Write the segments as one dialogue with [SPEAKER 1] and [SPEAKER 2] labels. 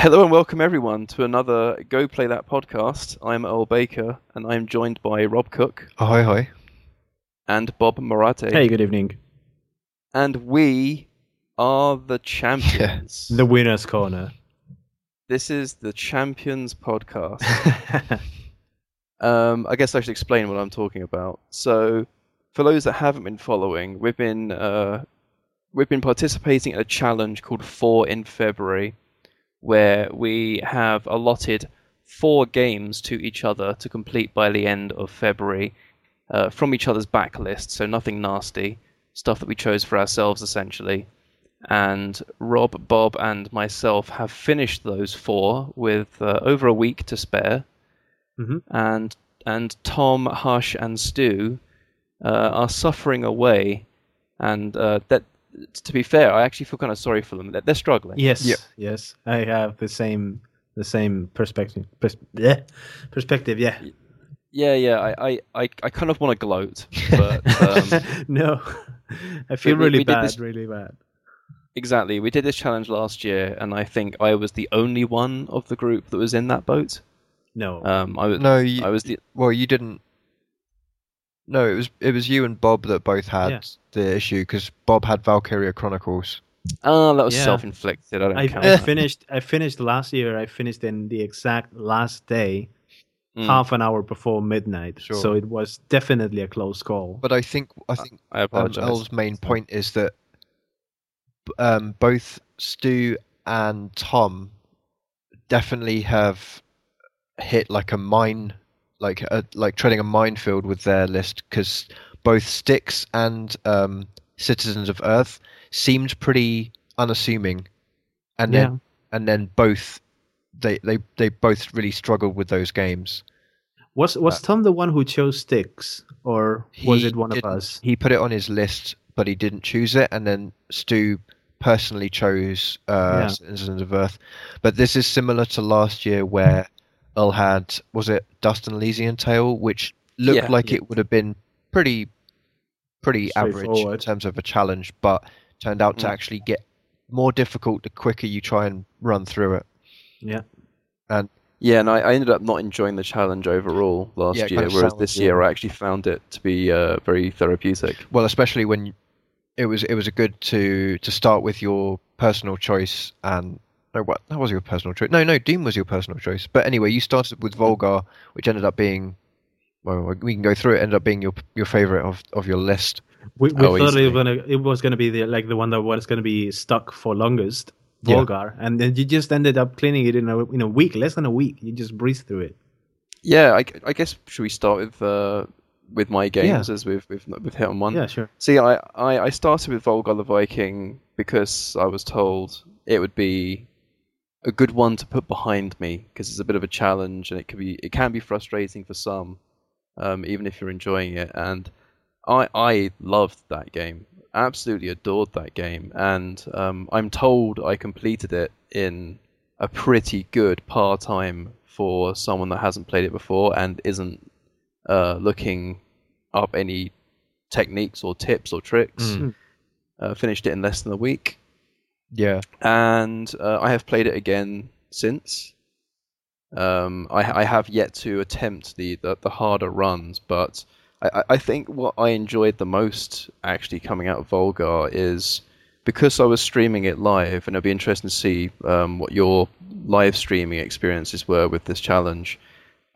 [SPEAKER 1] Hello and welcome everyone to another Go Play That podcast. I'm Earl Baker and I'm joined by Rob Cook
[SPEAKER 2] Ahoy, hoy.
[SPEAKER 1] and Bob Morate.
[SPEAKER 3] Hey, good evening.
[SPEAKER 1] And we are the champions.
[SPEAKER 3] The winner's corner.
[SPEAKER 1] This is the Champions podcast. um, I guess I should explain what I'm talking about. So, for those that haven't been following, we've been uh, we've been participating in a challenge called Four in February, where we have allotted four games to each other to complete by the end of February uh, from each other's backlist. So nothing nasty, stuff that we chose for ourselves essentially. And Rob, Bob, and myself have finished those four with uh, over a week to spare
[SPEAKER 3] Mhm.
[SPEAKER 1] and and Tom, Hush, and Stu uh, are suffering away, and uh, that to be fair, I actually feel kind of sorry for them. They're, they're struggling.
[SPEAKER 3] Yes,
[SPEAKER 2] Yep.
[SPEAKER 3] yes. I have the same the same perspective. Pers- yeah, perspective. Yeah.
[SPEAKER 1] Yeah, yeah. I, I, I, I kind of want to gloat, but um,
[SPEAKER 3] no, I feel
[SPEAKER 1] we-
[SPEAKER 3] really
[SPEAKER 1] we did
[SPEAKER 3] bad.
[SPEAKER 1] this-
[SPEAKER 3] Really bad.
[SPEAKER 1] exactly, we did this challenge last year, and I think I was the only one of the group that was in that boat.
[SPEAKER 3] No.
[SPEAKER 1] Um, I was,
[SPEAKER 2] No, you,
[SPEAKER 1] I was the
[SPEAKER 2] well, you didn't. No, it was it was you and Bob that both had
[SPEAKER 3] Yeah.
[SPEAKER 2] the issue because Bob had Valkyria Chronicles.
[SPEAKER 1] oh, that was
[SPEAKER 3] Yeah.
[SPEAKER 1] self-inflicted. I don't
[SPEAKER 3] I,
[SPEAKER 1] count
[SPEAKER 3] I finished. I finished last year. I finished in the exact last day,
[SPEAKER 1] Mm,
[SPEAKER 3] half an hour before midnight.
[SPEAKER 2] Sure.
[SPEAKER 3] So it was definitely a close call.
[SPEAKER 2] But I think I think
[SPEAKER 1] I
[SPEAKER 2] um,
[SPEAKER 1] apologize.
[SPEAKER 2] El's main point is that um, both Stu and Tom definitely have hit like a mine, like a, like treading a minefield with their list because both Styx and um, Citizens of Earth seemed pretty unassuming, and
[SPEAKER 3] yeah.
[SPEAKER 2] then and then both they they they both really struggled with those games.
[SPEAKER 3] Was was Tom the one who chose Styx, or was it one of us?
[SPEAKER 2] He put it on his list, but he didn't choose it, and then Stu personally chose uh,
[SPEAKER 3] Yeah.
[SPEAKER 2] Citizens of Earth. But this is similar to last year where Earl had was it Dust and Elysian Tail, which looked
[SPEAKER 1] Yeah.
[SPEAKER 2] like
[SPEAKER 3] Yeah.
[SPEAKER 2] it would have been pretty pretty average in terms of a challenge, but turned out to
[SPEAKER 1] Mm.
[SPEAKER 2] actually get more difficult the quicker you try and run through it.
[SPEAKER 3] Yeah.
[SPEAKER 1] And yeah, and I, I ended up not enjoying the challenge overall last
[SPEAKER 2] Yeah,
[SPEAKER 1] year,
[SPEAKER 2] kind of
[SPEAKER 1] whereas
[SPEAKER 2] sounds-
[SPEAKER 1] this
[SPEAKER 2] yeah.
[SPEAKER 1] year I actually found it to be uh, very therapeutic.
[SPEAKER 2] Well, especially when it was it was a good to to start with your personal choice and no what that was your personal choice. No, no, Doom was your personal choice. But anyway, you started with Volgarr, which ended up being well, we can go through it. Ended up being your your favorite of, of your list.
[SPEAKER 3] We, we
[SPEAKER 1] Oh,
[SPEAKER 3] thought it was gonna it was gonna be the like the one that was gonna be stuck for longest,
[SPEAKER 2] Yeah.
[SPEAKER 3] Volgarr, and then you just ended up cleaning it in a in a week, less than a week. You just breezed through it.
[SPEAKER 1] Yeah, I, I guess should we start with uh, with my games as we've we've, we've hit on one.
[SPEAKER 3] Yeah, sure.
[SPEAKER 1] See, I, I, I started with Volgarr the Viking because I was told it would be a good one to put behind me because it's a bit of a challenge and it can be it can be frustrating for some, um, even if you're enjoying it. And I I loved that game, absolutely adored that game, and um, I'm told I completed it in a pretty good par time for someone that hasn't played it before and isn't uh, looking up any techniques or tips or tricks.
[SPEAKER 2] Mm.
[SPEAKER 1] Uh, finished it in less than a week,
[SPEAKER 2] Yeah,
[SPEAKER 1] and uh, I have played it again since. Um, I, I have yet to attempt the, the, the harder runs, but I, I- think what I enjoyed the most actually coming out of Volgarr is because I was streaming it live, and it'll be interesting to see um, what your live streaming experiences were with this challenge.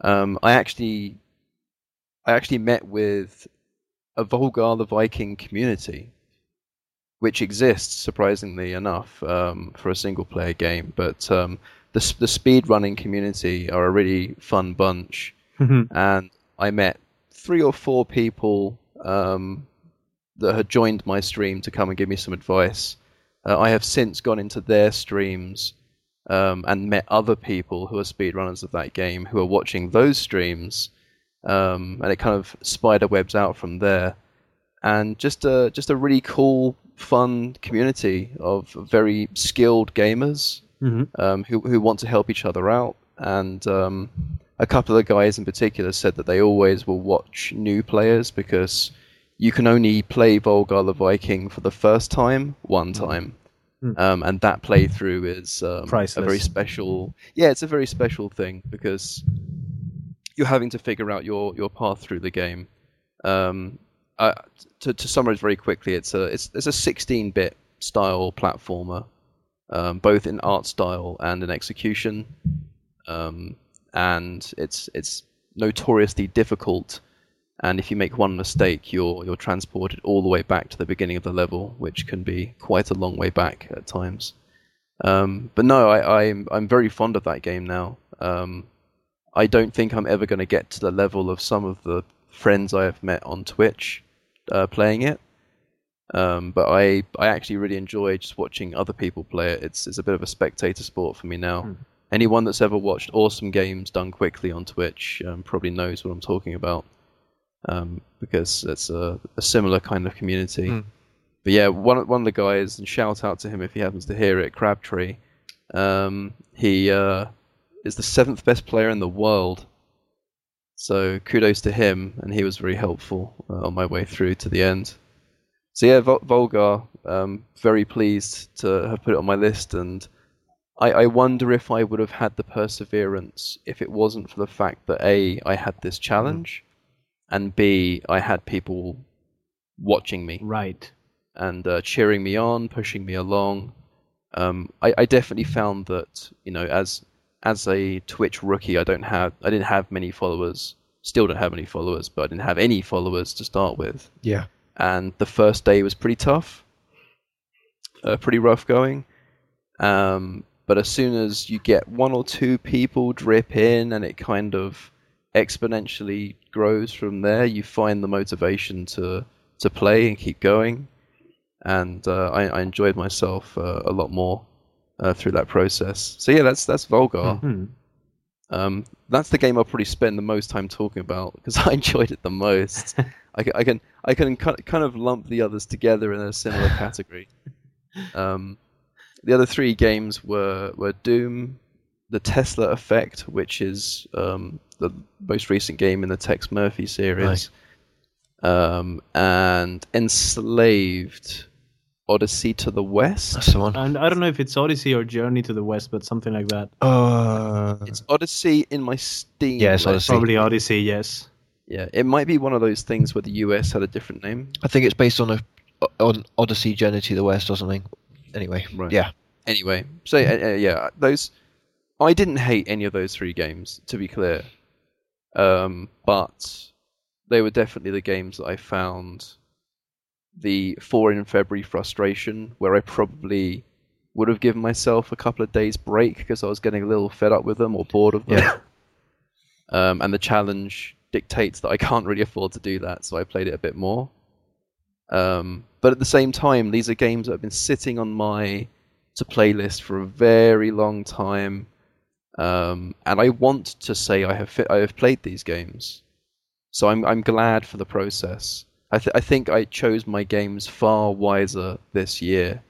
[SPEAKER 1] Um, I actually, I actually met with a Volgarr the Viking community, which exists surprisingly enough um, for a single player game. But um, the the speed running community are a really fun bunch, and I met three or four people um, that had joined my stream to come and give me some advice. Uh, I have since gone into their streams um, and met other people who are speedrunners of that game who are watching those streams, um, and it kind of spider webs out from there. And just a just a really cool fun community of very skilled gamers
[SPEAKER 3] hmm
[SPEAKER 1] um, who who want to help each other out, and um, a couple of the guys in particular said that they always will watch new players because you can only play Volgarr the Viking for the first time one time,
[SPEAKER 3] Mm.
[SPEAKER 1] um, and that playthrough is um, a very special. Yeah, it's a very special thing because you're having to figure out your your path through the game. Um, uh, to, to summarize very quickly, it's a it's, it's a 16-bit style platformer, um, both in art style and in execution, um, and it's it's notoriously difficult. And if you make one mistake, you're you're transported all the way back to the beginning of the level, which can be quite a long way back at times. Um, but no, I, I'm I'm very fond of that game now. Um, I don't think I'm ever going to get to the level of some of the friends I have met on Twitch uh, playing it. Um, but I, I actually really enjoy just watching other people play it. It's it's a bit of a spectator sport for me now.
[SPEAKER 3] Hmm.
[SPEAKER 1] Anyone that's ever watched awesome games done quickly on Twitch um, probably knows what I'm talking about, um, because it's a, a similar kind of community.
[SPEAKER 2] Hmm.
[SPEAKER 1] But yeah, one of- one of the guys, and shout out to him if he happens to hear it, Crabtree. Um, he uh, is the seventh best player in the world. So kudos to him, and he was very helpful uh, on my way through to the end. So yeah, Vol- Volgarr, um, very pleased to have put it on my list, and I, I wonder if I would have had the perseverance if it wasn't for the fact that a I had this challenge, and b I had people watching me
[SPEAKER 3] Right.
[SPEAKER 1] and uh, cheering me on, pushing me along. Um, I, I definitely found that you know as as a Twitch rookie, I don't have I didn't have many followers. Still don't have any followers, but I didn't have any followers to start with.
[SPEAKER 2] Yeah.
[SPEAKER 1] And the first day was pretty tough, uh, pretty rough going. Um, but as soon as you get one or two people drip in, and it kind of exponentially grows from there, you find the motivation to to play and keep going. And uh, I, I enjoyed myself uh, a lot more uh, through that process. So yeah, that's that's Volgarr.
[SPEAKER 3] Hmm.
[SPEAKER 1] Um, that's the game I'll probably spend the most time talking about because I enjoyed it the most. I, I can I can kind of lump the others together in a similar category. Um, the other three games were were Doom, the Tesla Effect, which is um, the most recent game in the Tex Murphy series, um, and Enslaved, Odyssey to the West.
[SPEAKER 2] That's the one.
[SPEAKER 3] And I don't know if it's Odyssey or Journey to the West, but something like that.
[SPEAKER 2] Uh,
[SPEAKER 1] It's Odyssey in my Steam.
[SPEAKER 2] Yeah, it's. Odyssey.
[SPEAKER 3] Probably Odyssey, yes.
[SPEAKER 1] Yeah, it might be one of those things where the US had a different name.
[SPEAKER 2] I think it's based on a on Odyssey Journey to the West or something. Anyway,
[SPEAKER 1] Right.
[SPEAKER 2] yeah.
[SPEAKER 1] Anyway, so uh, uh, yeah, those I didn't hate any of those three games, to be clear, um, but they were definitely the games that I found the four in February frustration, where I probably would have given myself a couple of days break because I was getting a little fed up with them or bored of them.
[SPEAKER 2] Yeah.
[SPEAKER 1] Um, and the challenge dictates that I can't really afford to do that, so I played it a bit more. Um, but at the same time, these are games that have been sitting on my to playlist for a very long time, um, and I want to say I have fi- I have played these games, so I'm I'm glad for the process. I th- I think I chose my games far wiser this year,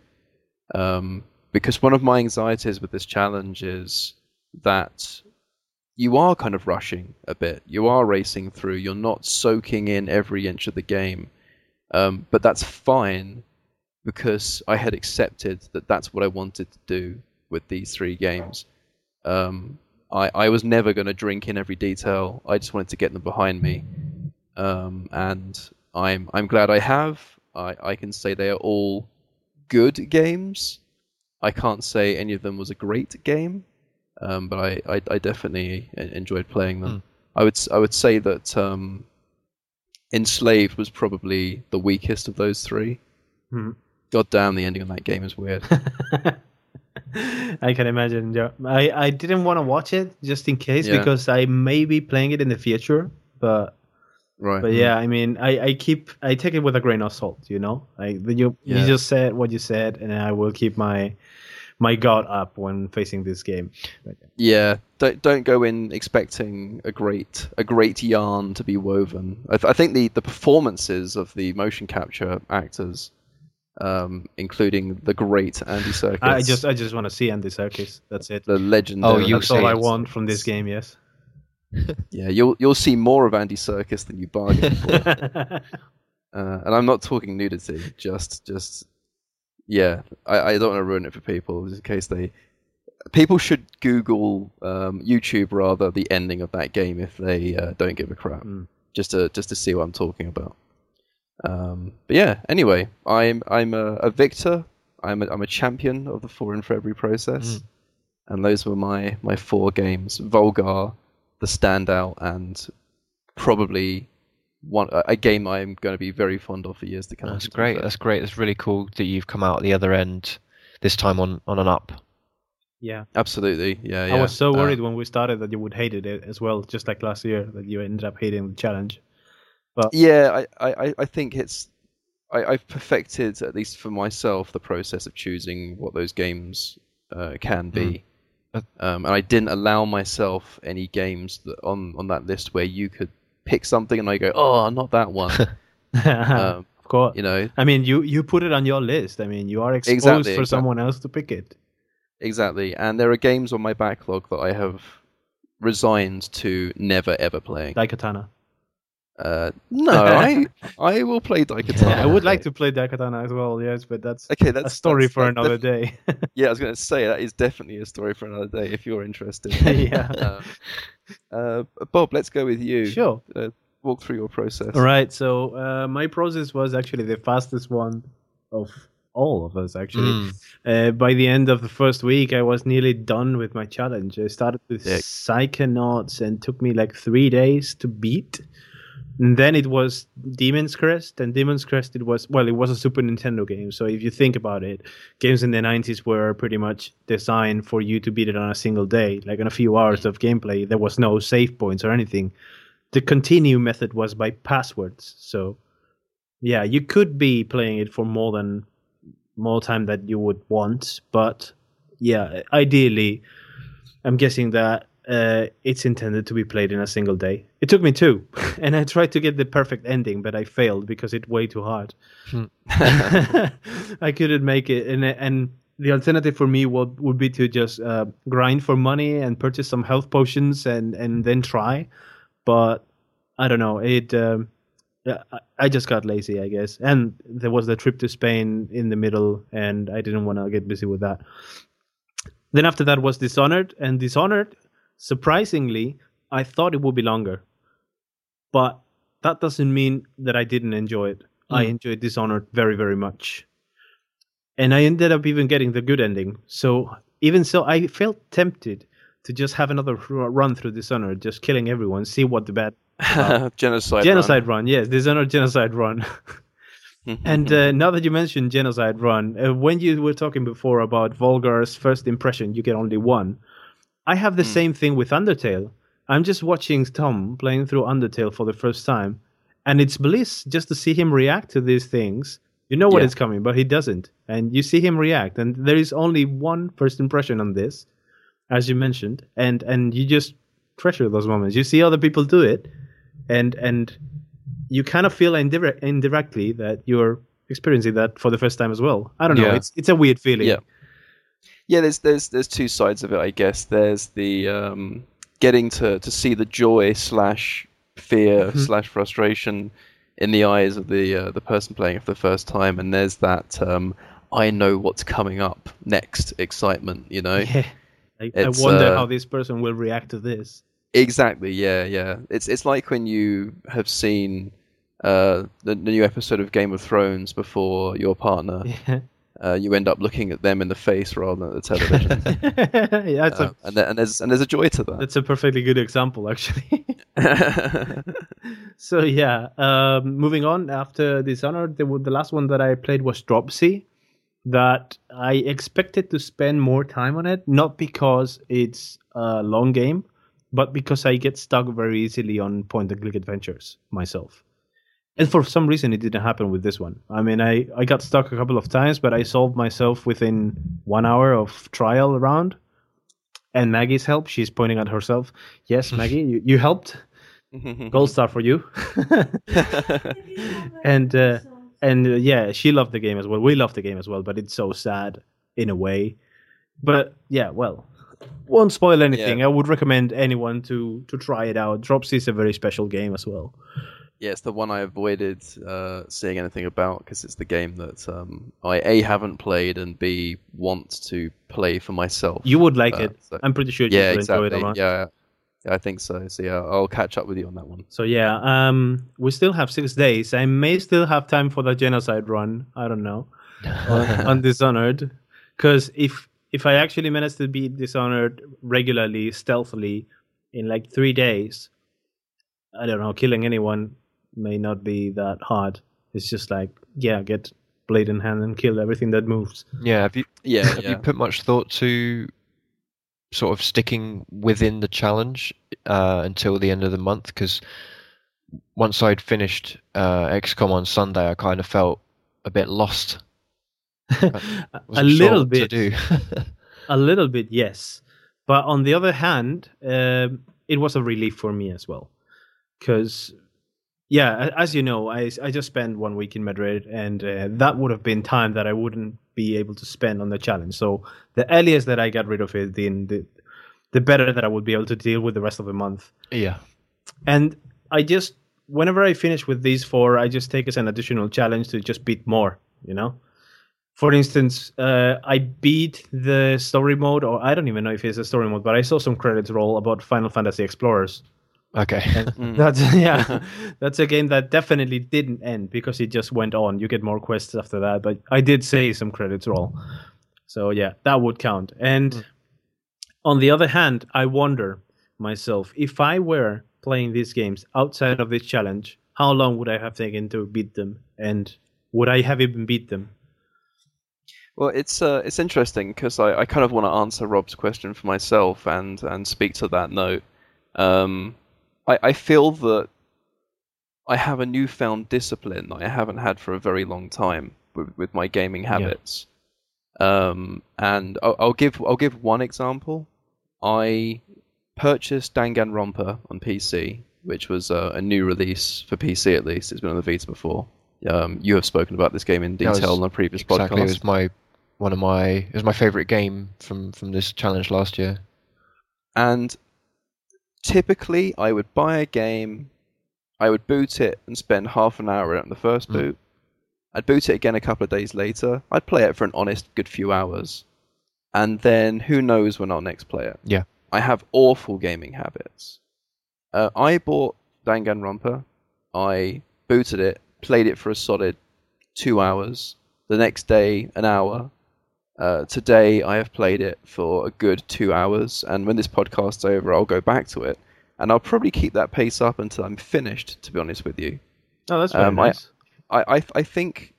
[SPEAKER 1] um, because one of my anxieties with this challenge is that you are kind of rushing a bit. You are racing through. You're not soaking in every inch of the game. Um, but that's fine because I had accepted that that's what I wanted to do with these three games. Um, I, I was never going to drink in every detail. I just wanted to get them behind me. Um, and I'm I'm glad I have. I, I can say they are all good games. I can't say any of them was a great game, um, but I, I, I definitely enjoyed playing them. I would I would say that um, Enslaved was probably the weakest of those three.
[SPEAKER 3] Hmm.
[SPEAKER 1] God damn, the ending on that game is weird.
[SPEAKER 3] I can imagine. Yeah. I, I didn't want to watch it just in case
[SPEAKER 1] Yeah.
[SPEAKER 3] because I may be playing it in the future. But
[SPEAKER 1] right.
[SPEAKER 3] but yeah, I mean, I, I keep I take it with a grain of salt. You know, like you
[SPEAKER 1] Yeah.
[SPEAKER 3] you just said what you said, and I will keep my my guard up when facing this game. But,
[SPEAKER 1] Yeah, don't don't go in expecting a great a great yarn to be woven. I, th- I think the, the performances of the motion capture actors um, including the great Andy Serkis.
[SPEAKER 3] I just I just want to see Andy Serkis. That's it.
[SPEAKER 1] the legendary.
[SPEAKER 2] Oh, you
[SPEAKER 3] That's all I want from this game. Yes.
[SPEAKER 1] Yeah, you'll you'll see more of Andy Serkis than you bargained for. uh, and I'm not talking nudity. Just just yeah. I, I don't want to ruin it for people just in case they. People should Google um, YouTube rather the ending of that game if they uh, don't give a crap.
[SPEAKER 3] Mm.
[SPEAKER 1] Just to just to see what I'm talking about. Um, but yeah. Anyway, I'm I'm a, a victor. I'm a, I'm a champion of the four in February process.
[SPEAKER 2] Mm.
[SPEAKER 1] And those were my my four games: Volgarr, the standout, and probably one a a game I'm going to be very fond of for years to come.
[SPEAKER 2] That's great. That's great. That's really cool that you've come out at the other end this time on on an up.
[SPEAKER 3] yeah.
[SPEAKER 1] Absolutely, yeah. yeah.
[SPEAKER 3] I was so
[SPEAKER 1] Uh,
[SPEAKER 3] worried when we started that you would hate it as well, just like last year that you ended up hating the challenge.
[SPEAKER 1] But yeah, I, I, I think it's I, I've perfected at least for myself the process of choosing what those games uh, can be.
[SPEAKER 2] Uh,
[SPEAKER 1] Um, and I didn't allow myself any games that on, on that list where you could pick something and I go, oh, not that one. um,
[SPEAKER 3] of course.
[SPEAKER 1] you know,
[SPEAKER 3] I mean, you you put it on your list. I mean, you are exposed
[SPEAKER 1] Exactly,
[SPEAKER 3] for
[SPEAKER 1] exactly.
[SPEAKER 3] someone else to pick it.
[SPEAKER 1] Exactly, and there are games on my backlog that I have resigned to never ever playing.
[SPEAKER 3] Daikatana.
[SPEAKER 1] Uh, no, I I will play Daikatana.
[SPEAKER 3] Yeah, I would like to play Daikatana as well. Yes, but that's
[SPEAKER 1] Okay, That's a
[SPEAKER 3] story
[SPEAKER 1] that's-
[SPEAKER 3] for
[SPEAKER 1] that's
[SPEAKER 3] another
[SPEAKER 1] def-
[SPEAKER 3] day.
[SPEAKER 1] Yeah, I was going to say that is definitely a story for another day if you're interested.
[SPEAKER 3] yeah.
[SPEAKER 1] Um, uh, Bob, let's go with you.
[SPEAKER 3] Sure.
[SPEAKER 1] Uh, walk through your process.
[SPEAKER 3] All right. So uh, my process was actually the fastest one of all of us. Actually,
[SPEAKER 2] Mm.
[SPEAKER 3] uh, by the end of the first week, I was nearly done with my challenge. I started with
[SPEAKER 1] Yeah.
[SPEAKER 3] Psychonauts and took me like three days to beat. And then it was Demon's Crest, and Demon's Crest it was well, it was a Super Nintendo game. So if you think about it, games in the '90s were pretty much designed for you to beat it on a single day, like in a few hours of gameplay. There was no save points or anything. The continue method was by passwords. So yeah, you could be playing it for more than more time that you would want, but yeah, ideally, I'm guessing that uh, it's intended to be played in a single day. It took me two, and I tried to get the perfect ending, but I failed because it's way too hard.
[SPEAKER 2] Hmm.
[SPEAKER 3] I couldn't make it, and and the alternative for me would would be to just uh, grind for money and purchase some health potions and and then try, but I don't know it. Um, I- I just got lazy, I guess. And there was the trip to Spain in the middle, and I didn't want to get busy with that. Then after that was Dishonored, and Dishonored, surprisingly, I thought it would be longer. But that doesn't mean that I didn't enjoy it. I
[SPEAKER 2] Mm.
[SPEAKER 3] enjoyed Dishonored very, very much. And I ended up even getting the good ending. So even so, I felt tempted to just have another run through Dishonored, just killing everyone, see what the bad
[SPEAKER 1] genocide.
[SPEAKER 3] genocide run. Yes, Dishonored genocide run.
[SPEAKER 1] run.
[SPEAKER 3] and uh, now that you mentioned genocide run, uh, when you were talking before about Volgarr's first impression, you get only one. I have the
[SPEAKER 1] Hmm.
[SPEAKER 3] same thing with Undertale. I'm just watching Tom playing through Undertale for the first time, and it's bliss just to see him react to these things. You know what
[SPEAKER 1] Yeah.
[SPEAKER 3] is coming, but he doesn't, and you see him react. And there is only one first impression on this, as you mentioned, and and you just treasure those moments. You see other people do it, and and you kind of feel indirect, indirectly that you're experiencing that for the first time as well. I don't know.
[SPEAKER 1] Yeah.
[SPEAKER 3] It's it's a weird feeling.
[SPEAKER 1] Yeah. Yeah, there's there's there's two sides of it, I guess. There's the um, getting to to see the joy slash fear
[SPEAKER 3] Mhm.
[SPEAKER 1] slash frustration in the eyes of the uh, the person playing it for the first time, and there's that um, I know what's coming up next excitement. You know,
[SPEAKER 3] Yeah. I, I wonder
[SPEAKER 1] uh,
[SPEAKER 3] how this person will react to this.
[SPEAKER 1] Exactly. Yeah, yeah. It's it's like when you have seen uh, the, the new episode of Game of Thrones before your partner.
[SPEAKER 3] Yeah.
[SPEAKER 1] Uh, you end up looking at them in the face rather than at the television,
[SPEAKER 3] yeah,
[SPEAKER 1] Uh,
[SPEAKER 3] a,
[SPEAKER 1] and, and there's and there's a joy to that.
[SPEAKER 3] that's a perfectly good example, actually. so yeah, um, moving on. After Dishonored, the, the last one that I played was Dropsy. That I expected to spend more time on it, not because it's a long game, but because I get stuck very easily on point and click adventures myself. And for some reason, it didn't happen with this one. I mean, I, I got stuck a couple of times, but I solved myself within one hour of trial round. And Maggie's help, she's pointing at herself. Yes, Maggie, you, you helped. Gold star for you. and uh, and uh, yeah, she loved the game as well. We loved the game as well, but it's so sad in a way. But yeah, well, won't spoil anything. I would recommend anyone to to try it out. Dropsy is a very special game as well.
[SPEAKER 1] Yeah, it's the one I avoided uh, seeing anything about because it's the game that um, I a haven't played and b want to play for myself.
[SPEAKER 3] You would like
[SPEAKER 1] Uh,
[SPEAKER 3] it.
[SPEAKER 1] so-
[SPEAKER 3] I'm pretty sure you
[SPEAKER 1] yeah,
[SPEAKER 3] would
[SPEAKER 1] exactly.
[SPEAKER 3] enjoy it a lot.
[SPEAKER 1] Yeah, yeah, I think so. So yeah, I'll catch up with you on that one.
[SPEAKER 3] So yeah, um, we still have six days. I may still have time for the genocide run. I don't know on, on Dishonored, because if if I actually manage to beat Dishonored regularly, stealthily, in like three days, I don't know, killing anyone may not be that hard. It's just like yeah, get blade in hand and kill everything that moves.
[SPEAKER 2] Yeah, have you
[SPEAKER 1] Yeah,
[SPEAKER 2] have
[SPEAKER 1] yeah.
[SPEAKER 2] you put much thought to sort of sticking within the challenge uh, until the end of the month? Because once I'd finished uh, XCOM on Sunday, I kind of felt a bit lost.
[SPEAKER 3] a
[SPEAKER 2] Wasn't sure
[SPEAKER 3] little
[SPEAKER 2] what to
[SPEAKER 3] bit.
[SPEAKER 2] do.
[SPEAKER 3] A little bit, yes. But on the other hand, um, it was a relief for me as well. Because, yeah, as you know, I, I just spent one week in Madrid, and uh, that would have been time that I wouldn't be able to spend on the challenge. So the earliest that I got rid of it, then the, the better that I would be able to deal with the rest of the month.
[SPEAKER 2] yeah,
[SPEAKER 3] And I just, whenever I finish with these four, I just take as an additional challenge to just beat more, you know? For instance, uh, I beat the story mode, or I don't even know if it's a story mode, but I saw some credits roll about Final Fantasy Explorers.
[SPEAKER 2] Okay.
[SPEAKER 1] Mm.
[SPEAKER 3] That's yeah, that's a game that definitely didn't end because it just went on. You get more quests after that, but I did say some credits roll, so yeah, that would count. And on the other hand, I wonder myself if I were playing these games outside of this challenge, how long would I have taken to beat them, and would I have even beat them?
[SPEAKER 1] Well, it's uh, it's interesting because I, I kind of want to answer Rob's question for myself and and speak to that note. Um, I I feel that I have a newfound discipline that I haven't had for a very long time with, with my gaming habits. Um, and I'll, I'll give I'll give one example. I purchased Danganronpa on PC, which was uh, a new release for PC at least. It's been on the Vita before. Um, you have spoken about this game in detail on a previous
[SPEAKER 2] exactly.
[SPEAKER 1] podcast.
[SPEAKER 2] It was my one of my it was my favorite game from from this challenge last year.
[SPEAKER 1] And typically, I would buy a game, I would boot it and spend half an hour on the first
[SPEAKER 2] Mm.
[SPEAKER 1] boot. I'd boot it again a couple of days later. I'd play it for an honest good few hours. And then who knows when I'll next play it.
[SPEAKER 2] Yeah.
[SPEAKER 1] I have awful gaming habits. Uh, I bought Danganronpa. I booted it, played it for a solid two hours. The next day, an hour. Uh, today, I have played it for a good two hours, and when this podcast's over, I'll go back to it, and I'll probably keep that pace up until I'm finished. To be honest with you,
[SPEAKER 3] Oh, that's very
[SPEAKER 1] Um, I-
[SPEAKER 3] nice.
[SPEAKER 1] I I, I think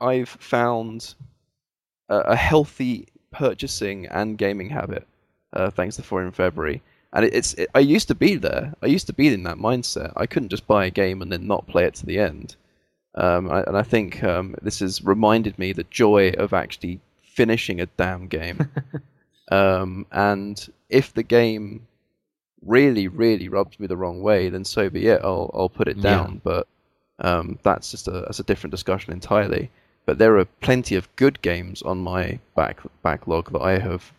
[SPEAKER 1] I've found a, a healthy purchasing and gaming habit, uh, thanks to Four in February. And it, it's it, I used to be there. I used to be in that mindset. I couldn't just buy a game and then not play it to the end. Um, I, and I think um, this has reminded me the joy of actually finishing a damn game. um, and if the game really, really rubs me the wrong way, then so be it. I'll I'll put it
[SPEAKER 2] Yeah.
[SPEAKER 1] down. But um, that's just a that's a different discussion entirely. But there are plenty of good games on my back backlog that I have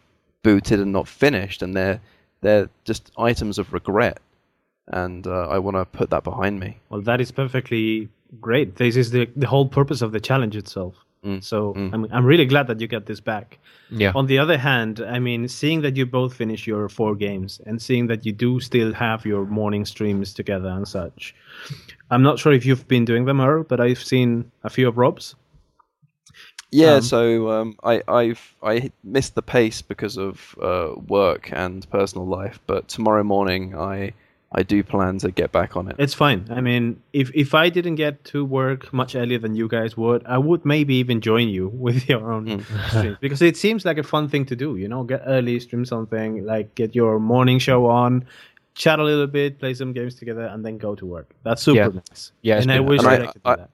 [SPEAKER 1] booted and not finished, and they're they're just items of regret. And uh, I want to put that behind me.
[SPEAKER 3] Well, that is perfectly great. This is the the whole purpose of the challenge itself.
[SPEAKER 1] Mm,
[SPEAKER 3] So
[SPEAKER 1] mm.
[SPEAKER 3] I'm I'm really glad that you got this back.
[SPEAKER 2] Yeah.
[SPEAKER 3] On the other hand, I mean, seeing that you both finish your four games and seeing that you do still have your morning streams together and such, I'm not sure if you've been doing them, Earl, but I've seen a few of Rob's.
[SPEAKER 1] Yeah,
[SPEAKER 3] Um,
[SPEAKER 1] so um, I, I've I missed the pace because of uh, work and personal life, but tomorrow morning I I do plan to get back on it.
[SPEAKER 3] It's fine. I mean, if if I didn't get to work much earlier than you guys would, I would maybe even join you with your own
[SPEAKER 1] Mm.
[SPEAKER 3] stream because it seems like a fun thing to do. You know, get early, stream something, like get your morning show on, chat a little bit, play some games together, and then go to work. That's super
[SPEAKER 2] Yeah.
[SPEAKER 3] nice.
[SPEAKER 2] Yeah,
[SPEAKER 3] and I
[SPEAKER 2] been-
[SPEAKER 3] wish
[SPEAKER 1] And I-
[SPEAKER 3] I, could do
[SPEAKER 1] I-
[SPEAKER 3] that.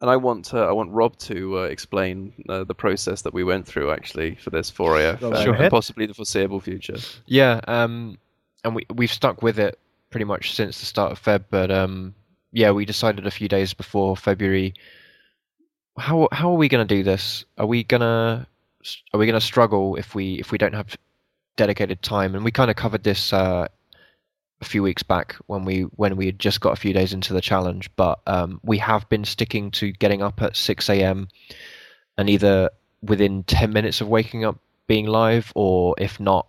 [SPEAKER 1] And I want to, I want Rob to uh, explain uh, the process that we went through actually for this 4AF
[SPEAKER 3] Go
[SPEAKER 1] and,
[SPEAKER 3] right
[SPEAKER 1] and possibly the foreseeable future.
[SPEAKER 2] Yeah, um, and we we've stuck with it pretty much since the start of Feb. But um, yeah, we decided a few days before February how how are we going to do this? Are we gonna are we to struggle if we if we don't have dedicated time? And we kind of covered this uh, a few weeks back when we when we had just got a few days into the challenge. But um, we have been sticking to getting up at six a.m. and either within ten minutes of waking up being live, or if not,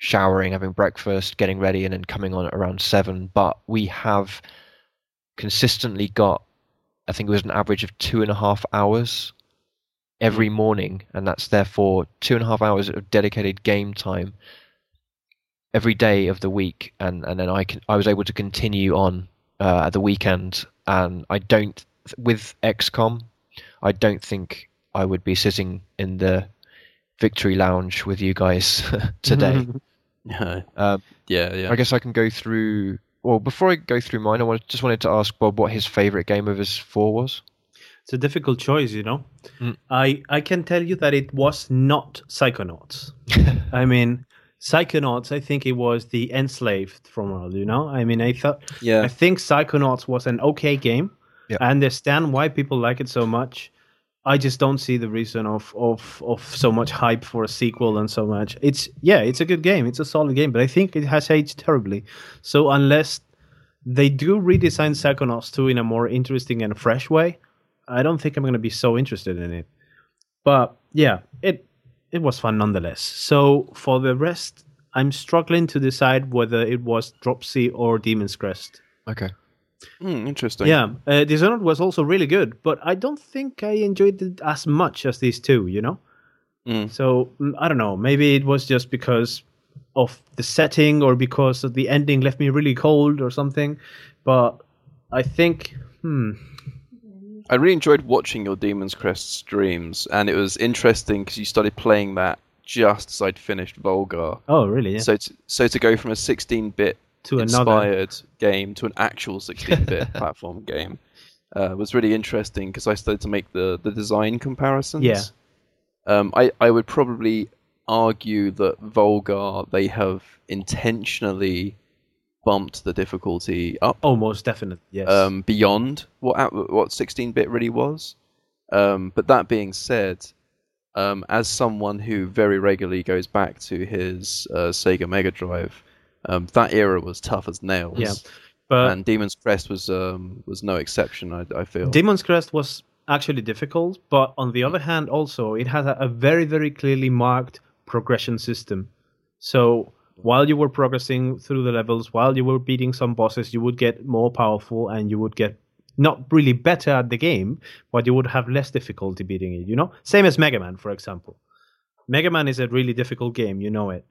[SPEAKER 2] showering, having breakfast, getting ready, and then coming on at around seven. But we have consistently got, I think it was an average of two and a half hours every morning, and that's therefore two and a half hours of dedicated game time every day of the week, and and then I can I was able to continue on uh, at the weekend, and I don't with XCOM, I don't think I would be sitting in the victory lounge with you guys today.
[SPEAKER 1] Yeah,
[SPEAKER 2] um,
[SPEAKER 1] yeah, yeah.
[SPEAKER 2] I guess I can go through. Well, before I go through mine, I wanted, just wanted to ask Bob what his favorite game of his four was.
[SPEAKER 3] It's a difficult choice, you know.
[SPEAKER 2] Mm.
[SPEAKER 3] I I can tell you that it was not Psychonauts. I mean, Psychonauts. I think it was the Enslaved from World. You know. I mean, I thought.
[SPEAKER 1] yeah.
[SPEAKER 3] I think Psychonauts was an okay game.
[SPEAKER 2] Yeah.
[SPEAKER 3] I understand why people like it so much. I just don't see the reason of, of of so much hype for a sequel and so much. It's yeah, it's a good game. It's a solid game, but I think it has aged terribly. So unless they do redesign Psychonauts 2 in a more interesting and fresh way, I don't think I'm going to be so interested in it. But yeah, it it was fun nonetheless. So for the rest, I'm struggling to decide whether it was Dropsy or Demon's Crest.
[SPEAKER 2] Okay.
[SPEAKER 1] Hmm, interesting.
[SPEAKER 3] Yeah, uh, Dishonored was also really good, but I don't think I enjoyed it as much as these two. You know,
[SPEAKER 1] Mm.
[SPEAKER 3] so mm, I don't know. Maybe it was just because of the setting, or because of the ending left me really cold, or something. But I think, hmm,
[SPEAKER 1] I really enjoyed watching your Demon's Crest streams, and it was interesting because you started playing that just as I'd finished Volgarr.
[SPEAKER 3] oh really? Yeah.
[SPEAKER 1] So, to, so to go from a 16-bit
[SPEAKER 3] to another,
[SPEAKER 1] inspired game to an actual 16-bit platform game uh, was really interesting because I started to make the, the design comparisons.
[SPEAKER 3] Yeah.
[SPEAKER 1] Um, I, I would probably argue that Volgarr they have intentionally bumped the difficulty up
[SPEAKER 3] almost definitely. Yes.
[SPEAKER 1] um, beyond what what 16-bit really was. Um, but that being said, um, as someone who very regularly goes back to his uh, Sega Mega Drive, um, that era was tough as nails.
[SPEAKER 3] Yeah. but
[SPEAKER 1] and Demon's Crest was um, was no exception. I, I feel.
[SPEAKER 3] Demon's Crest was actually difficult, but on the other hand, also it has a, a very, very clearly marked progression system. So while you were progressing through the levels, while you were beating some bosses, you would get more powerful and you would get not really better at the game, but you would have less difficulty beating it. You know, same as Mega Man, for example. Mega Man is a really difficult game, you know it,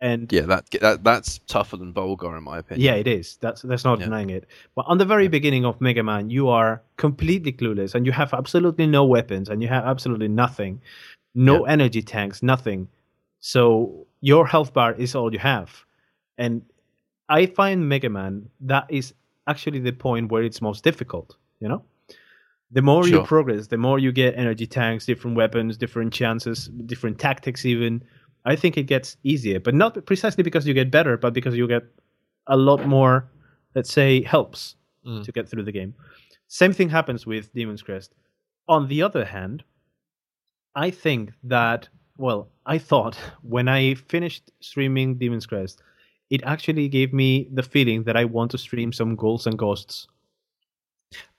[SPEAKER 3] and
[SPEAKER 1] yeah, that, that that's tougher than Volgarr in my opinion.
[SPEAKER 3] yeah, it is. That's that's not
[SPEAKER 1] Yeah.
[SPEAKER 3] denying it. But on the very beginning of Mega Man, you are completely clueless, and you have absolutely no weapons, and you have absolutely nothing, no energy tanks, nothing. So your health bar is all you have, and I find Mega Man that is actually the point where it's most difficult. You know, the more you progress, the more you get energy tanks, different weapons, different chances, different tactics, even. I think it gets easier, but not precisely because you get better, but because you get a lot more, let's say, helps
[SPEAKER 2] Mm.
[SPEAKER 3] to get through the game. Same thing happens with Demon's Crest. On the other hand, I think that, well, I thought when I finished streaming Demon's Crest, it actually gave me the feeling that I want to stream some Ghouls and Ghosts.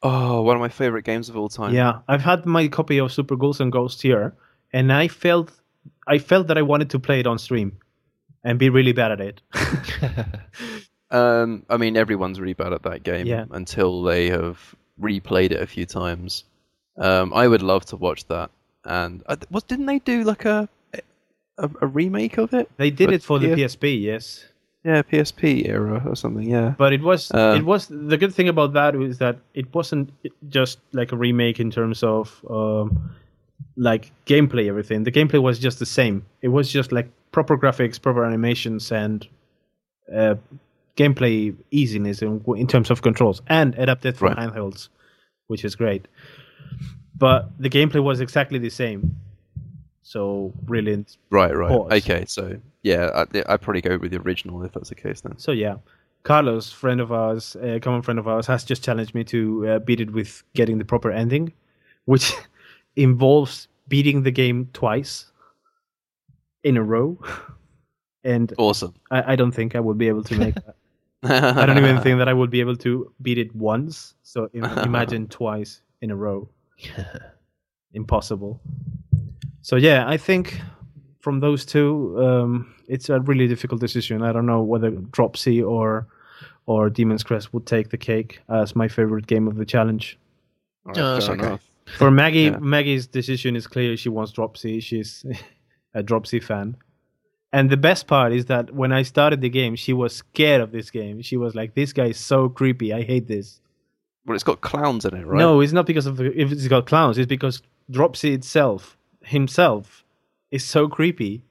[SPEAKER 1] Oh, one of my favorite games of all time.
[SPEAKER 3] Yeah, I've had my copy of Super Ghouls and Ghosts here, and I felt, I felt that I wanted to play it on stream, and be really bad at it.
[SPEAKER 1] Um, I mean, everyone's really bad at that game
[SPEAKER 3] Yeah.
[SPEAKER 1] until they have replayed it a few times. Um, I would love to watch that. And uh, what didn't they do like a a, a remake of it?
[SPEAKER 3] they did
[SPEAKER 1] But
[SPEAKER 3] it for the. PSP, yes.
[SPEAKER 1] Yeah, PSP era or something. Yeah.
[SPEAKER 3] But it was
[SPEAKER 1] Uh,
[SPEAKER 3] it was the good thing about that was that it wasn't just like a remake in terms of um, like gameplay everything. The gameplay was just the same. It was just like proper graphics, proper animations, and uh, gameplay easiness in, in terms of controls, and adapted for
[SPEAKER 1] Right.
[SPEAKER 3] handhelds, which is great. But the gameplay was exactly the same. So brilliant.
[SPEAKER 1] Right. Right.
[SPEAKER 3] Pause.
[SPEAKER 1] Okay. So yeah, I, I'd probably go with the original if that's the case then.
[SPEAKER 3] So yeah, Carlos, friend of ours, a common friend of ours, has just challenged me to uh, beat it with getting the proper ending, which involves beating the game twice in a row. And
[SPEAKER 1] Awesome.
[SPEAKER 3] I, I don't think I would be able to make that. I don't even think that I would be able to beat it once. So imagine twice in a row. Impossible. So yeah, I think from those two, um, it's a really difficult decision. I don't know whether Dropsy or or Demon's Crest would take the cake as my favorite game of the challenge.
[SPEAKER 1] Alright,
[SPEAKER 2] No,
[SPEAKER 1] fair
[SPEAKER 2] okay.
[SPEAKER 1] enough.
[SPEAKER 3] For Maggie,
[SPEAKER 1] Yeah.
[SPEAKER 3] Maggie's decision is clear. She wants Dropsy. She's a Dropsy fan. And the best part is that when I started the game, she was scared of this game. She was like, "This guy is so creepy. I hate this."
[SPEAKER 1] Well, it's got clowns in it, right?
[SPEAKER 3] No, it's not because of if it's got clowns. It's because Dropsy itself, himself, is so creepy.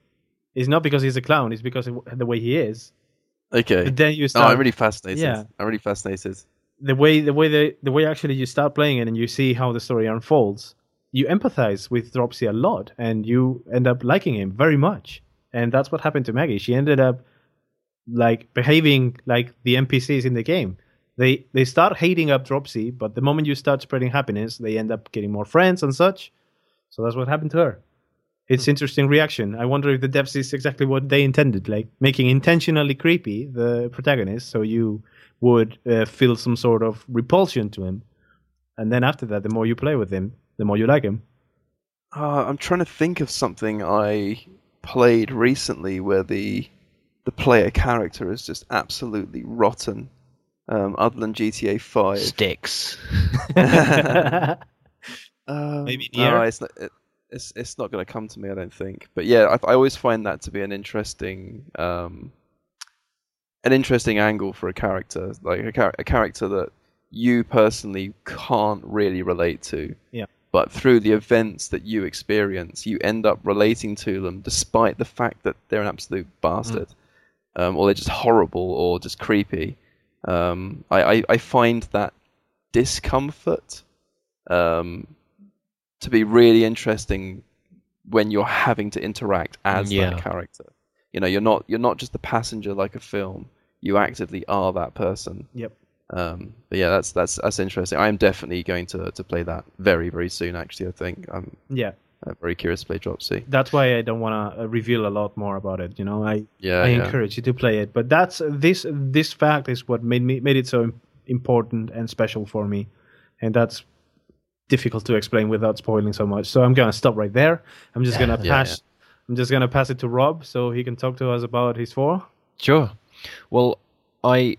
[SPEAKER 3] It's not because he's a clown. It's because of the way he is.
[SPEAKER 1] Okay.
[SPEAKER 3] But then you
[SPEAKER 1] Oh,
[SPEAKER 3] start
[SPEAKER 1] I'm really fascinated.
[SPEAKER 3] Yeah.
[SPEAKER 1] I'm really fascinated.
[SPEAKER 3] The way the way the, the way actually you start playing it and you see how the story unfolds. You empathize with Dropsy a lot, and you end up liking him very much. And that's what happened to Maggie. She ended up like behaving like the NPCs in the game. They they start hating up Dropsy, but the moment you start spreading happiness, they end up getting more friends and such. So that's what happened to her. It's interesting reaction. I wonder if the devs is exactly what they intended, like making intentionally creepy the protagonist, so you would uh, feel some sort of repulsion to him, and then after that, the more you play with him, the more you like him.
[SPEAKER 1] Uh, I'm trying to think of something I played recently where the the player character is just absolutely rotten. Um, other than GTA Five.
[SPEAKER 2] Styx.
[SPEAKER 1] Um,
[SPEAKER 3] Maybe
[SPEAKER 1] no,
[SPEAKER 3] Nier?
[SPEAKER 1] it's not. It, it's it's not going to come to me, I don't think. But yeah, I, I always find that to be an interesting um, an interesting angle for a character, like a, char- a character that you personally can't really relate to.
[SPEAKER 3] Yeah.
[SPEAKER 1] But through the events that you experience, you end up relating to them, despite the fact that they're an absolute bastard, um, or they're just horrible, or just creepy. Um, I, I, I find that discomfort um, to be really interesting when you're having to interact as
[SPEAKER 2] Yeah.
[SPEAKER 1] that character. You know, you're not you're not just a passenger like a film. You actively are that person.
[SPEAKER 3] Yep.
[SPEAKER 1] Um, but yeah, that's that's that's interesting. I am definitely going to, to play that very very soon. Actually, I think I'm
[SPEAKER 3] yeah,
[SPEAKER 1] uh, very curious to play Dropsy.
[SPEAKER 3] that's why I don't want to reveal a lot more about it. You know, I
[SPEAKER 1] Yeah,
[SPEAKER 3] I
[SPEAKER 1] yeah.
[SPEAKER 3] encourage you to play it. But that's this this fact is what made me made it so important and special for me, and that's difficult to explain without spoiling so much. So I'm gonna stop right there. I'm just
[SPEAKER 1] Yeah,
[SPEAKER 3] pass. I'm just gonna pass it to Rob so he can talk to us about his four.
[SPEAKER 2] Sure. Well, I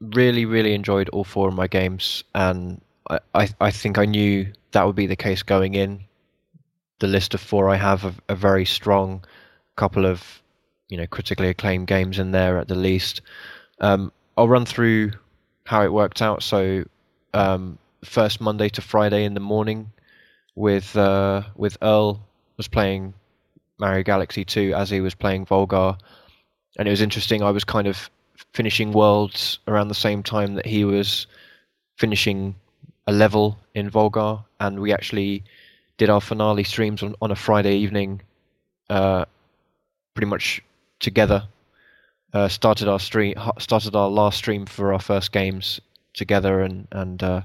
[SPEAKER 2] really, really enjoyed all four of my games, and I, I, I think I knew that would be the case going in. The list of four I have a, a very strong couple of, you know, critically acclaimed games in there at the least. Um, I'll run through how it worked out. So, um, first Monday to Friday in the morning, with uh, with Earl was playing Mario Galaxy 2 as he was playing Volgarr and it was interesting. I was kind of finishing worlds around the same time that he was finishing a level in Volgarr, and we actually did our finale streams on, on a Friday evening, uh, pretty much together. Uh, started our stream, started our last stream for our first games together, and and uh,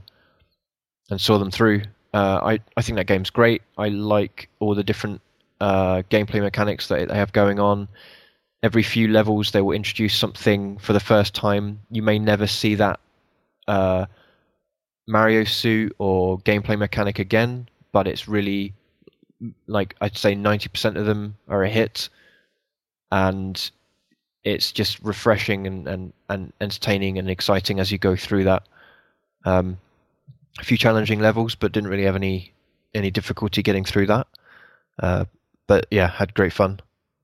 [SPEAKER 2] and saw them through. Uh, I I think that game's great. I like all the different uh, gameplay mechanics that they have going on every few levels they will introduce something for the first time. You may never see that uh, Mario suit or gameplay mechanic again, but it's really like I'd say 90% of them are a hit, and it's just refreshing and, and, and entertaining and exciting as you go through that. Um, a few challenging levels, but didn't really have any any difficulty getting through that. Uh, but yeah, had great fun.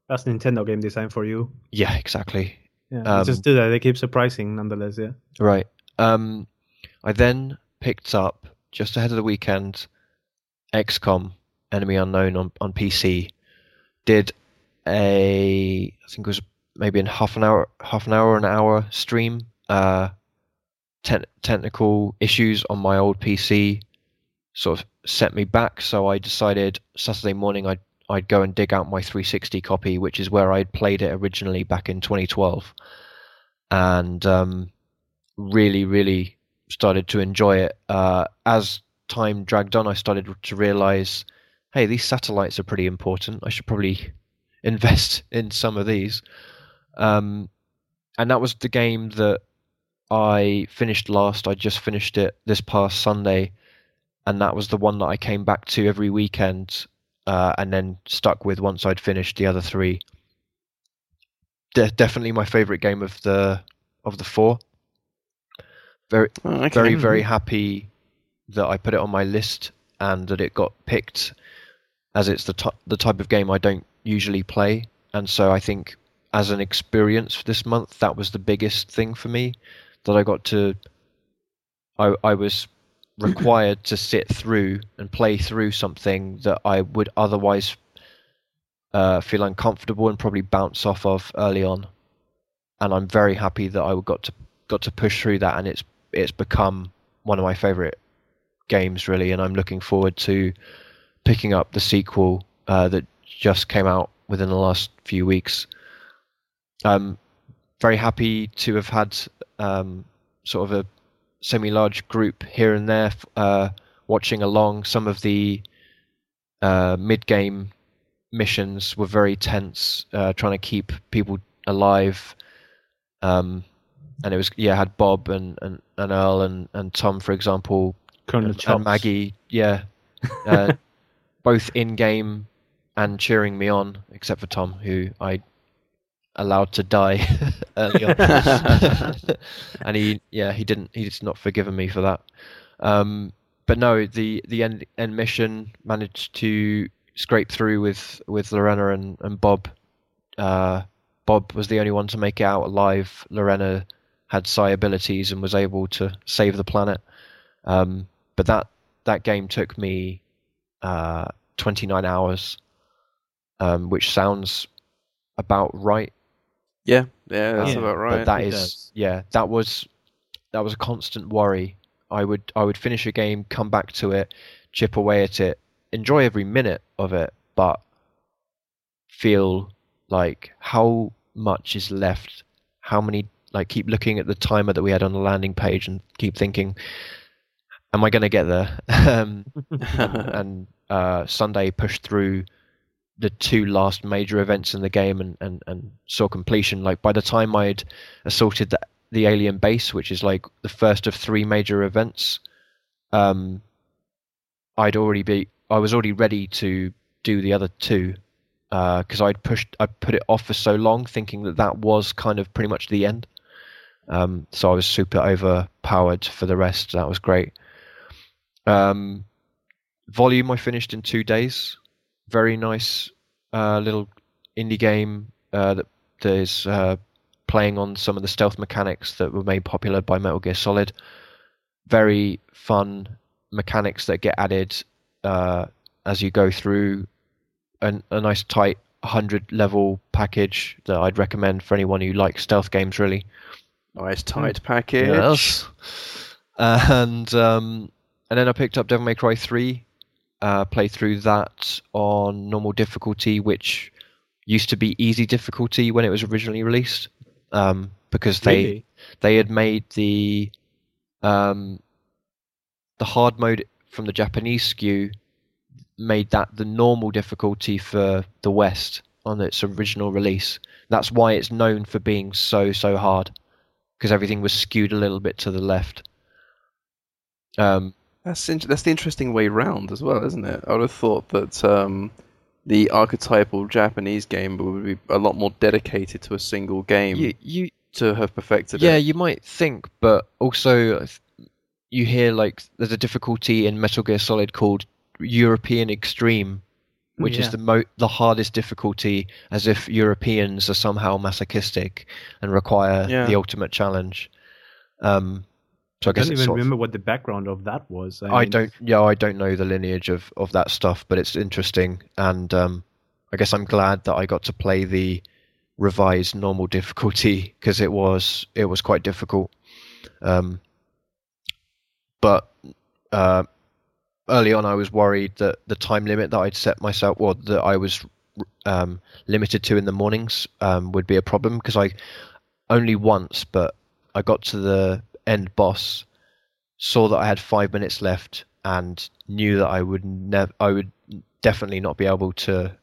[SPEAKER 3] That's Nintendo game design for you.
[SPEAKER 2] Yeah, exactly.
[SPEAKER 3] Yeah,
[SPEAKER 2] Um,
[SPEAKER 3] just do that. They keep surprising nonetheless. Yeah.
[SPEAKER 2] Right. Um, I then picked up just ahead of the weekend XCOM Enemy Unknown on, on PC. Did a I think it was maybe in half an hour, half an hour, an hour stream. Uh, te- technical issues on my old PC sort of set me back, so I decided Saturday morning I'd I'd go and dig out my 360 copy, which is where I'd played it originally back in 2012, and um, really, really started to enjoy it. Uh, as time dragged on, I started to realize, hey, these satellites are pretty important. I should probably invest in some of these. Um, and that was the game that I finished last. I just finished it this past Sunday, and that was the one that I came back to every weekend, uh, and then stuck with once I'd finished the other three. De- definitely my favorite game of the of the four. Very,
[SPEAKER 1] Oh, okay.
[SPEAKER 2] very, very happy that I put it on my list and that it got picked, as it's the t- the type of game I don't usually play, and so I think as an experience this month, that was the biggest thing for me that I got to. I I was required to sit through and play through something that I would otherwise uh, feel uncomfortable and probably bounce off of early on, and I'm very happy that I got to got to push through that, and it's it's become one of my favorite games really, and I'm looking forward to picking up the sequel uh, that just came out within the last few weeks. I'm very happy to have had um, sort of a semi-large group here and there uh, watching along. Some of the uh, mid-game missions were very tense, uh, trying to keep people alive. Um, and it was yeah, I had Bob and, and, and Earl and, and Tom, for example,
[SPEAKER 3] Colonel
[SPEAKER 2] and, and Maggie, yeah, uh, both in game and cheering me on, except for Tom, who I allowed to die early on, and he, yeah, he didn't, he's not forgiven me for that. Um, but no, the the end end mission managed to scrape through with with Lorena and and Bob. Uh, Bob was the only one to make it out alive. Lorena had psi abilities and was able to save the planet. Um, but that that game took me uh, 29 hours, um, which sounds about right.
[SPEAKER 1] Yeah, yeah, that's
[SPEAKER 3] Yeah,
[SPEAKER 1] about
[SPEAKER 2] But
[SPEAKER 1] right.
[SPEAKER 2] that
[SPEAKER 3] It
[SPEAKER 2] is
[SPEAKER 3] does.
[SPEAKER 2] yeah, that was that was a constant worry. I would I would finish a game, come back to it, chip away at it, enjoy every minute of it, but feel like how much is left, how many like keep looking at the timer that we had on the landing page and keep thinking, am I going to get there? um, and uh, Sunday pushed through the two last major events in the game and, and, and saw completion. Like by the time I'd assaulted the, the alien base, which is like the first of three major events, um, I'd already be I was already ready to do the other two because I'd pushed I put it off for so long, thinking that that was kind of pretty much the end. Um, so I was super overpowered for the rest. That was great. Um, volume I finished in two days. Very nice uh, little indie game uh, that that is uh, playing on some of the stealth mechanics that were made popular by Metal Gear Solid. Very fun mechanics that get added uh, as you go through. An, a nice tight 100 level package that I'd recommend for anyone who likes stealth games. Really.
[SPEAKER 1] nice tight package.
[SPEAKER 2] Yes. And um, and then I picked up Devil May Cry 3, uh, played through that on normal difficulty, which used to be easy difficulty when it was originally released, um, because they
[SPEAKER 3] Really?
[SPEAKER 2] they had made the um, the hard mode from the Japanese SKU made that the normal difficulty for the West on its original release. That's why it's known for being so so hard because everything was skewed a little bit to the left. Um,
[SPEAKER 1] That's in- that's the interesting way round as well, isn't it? I would have thought that um, the archetypal Japanese game would be a lot more dedicated to a single game
[SPEAKER 2] you you
[SPEAKER 1] to have perfected it.
[SPEAKER 2] yeah,
[SPEAKER 1] it.
[SPEAKER 2] you might think, but also uh, you hear like there's a difficulty in Metal Gear Solid called European Extreme, which is
[SPEAKER 3] Yeah.
[SPEAKER 2] the mo- the hardest difficulty, as if Europeans are somehow masochistic and require
[SPEAKER 1] Yeah.
[SPEAKER 2] the ultimate challenge. Um, so I
[SPEAKER 3] I don't even
[SPEAKER 2] sort of-
[SPEAKER 3] remember what the background of that was.
[SPEAKER 2] I
[SPEAKER 3] mean,
[SPEAKER 2] don't. Yeah, I don't know the lineage of of that stuff, but it's interesting, and um, I guess I'm glad that I got to play the revised normal difficulty because it was it was quite difficult. Um, but uh, early on, I was worried that the time limit that I'd set myself, or that I was um, limited to in the mornings, um, would be a problem because I only once, but I got to the end boss saw that I had five minutes left and knew that I would never, I would definitely not be able to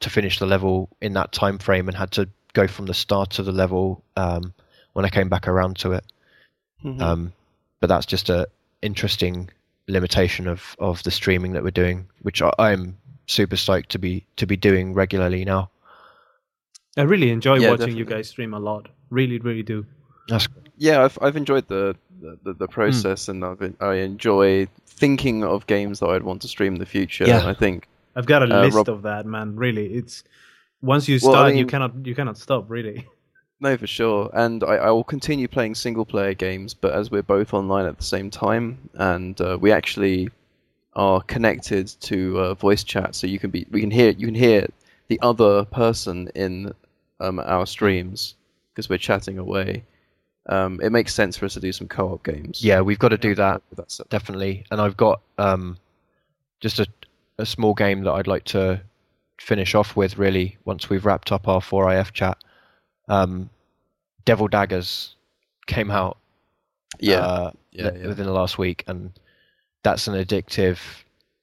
[SPEAKER 2] to finish the level in that time frame, and had to go from the start of the level um, when I came back around to it.
[SPEAKER 1] Mhm.
[SPEAKER 2] Um, but that's just a interesting limitation of, of the streaming that we're doing, which I, I'm super stoked to be to be doing regularly now.
[SPEAKER 3] I really enjoy
[SPEAKER 1] Yeah,
[SPEAKER 3] watching you guys stream a lot. Really, really do.
[SPEAKER 2] That's
[SPEAKER 1] yeah, I've I've enjoyed the the, the, the process, and I've en- I enjoy thinking of games that I'd want to stream in the future.
[SPEAKER 2] Yeah.
[SPEAKER 1] And I think
[SPEAKER 3] I've got a
[SPEAKER 1] Uh,
[SPEAKER 3] list
[SPEAKER 1] Rob-
[SPEAKER 3] of that, man. Really, it's once you
[SPEAKER 1] Well, I
[SPEAKER 3] start, you cannot you cannot stop. Really.
[SPEAKER 1] no, for sure. And I, I will continue playing single player games, but as we're both online at the same time, and uh, we actually are connected to uh, voice chat, so you can be we can hear you can hear the other person in um, our streams because we're chatting away. Um, it makes sense for us to do some co-op games.
[SPEAKER 2] yeah, we've got to do that
[SPEAKER 1] That's
[SPEAKER 2] definitely. And I've got um, just a a small game that I'd like to finish off with. Really, once we've wrapped up our 4IF chat, um, Devil Daggers came out
[SPEAKER 1] Yeah,
[SPEAKER 2] uh,
[SPEAKER 1] yeah, yeah.
[SPEAKER 2] within the last week, and that's an addictive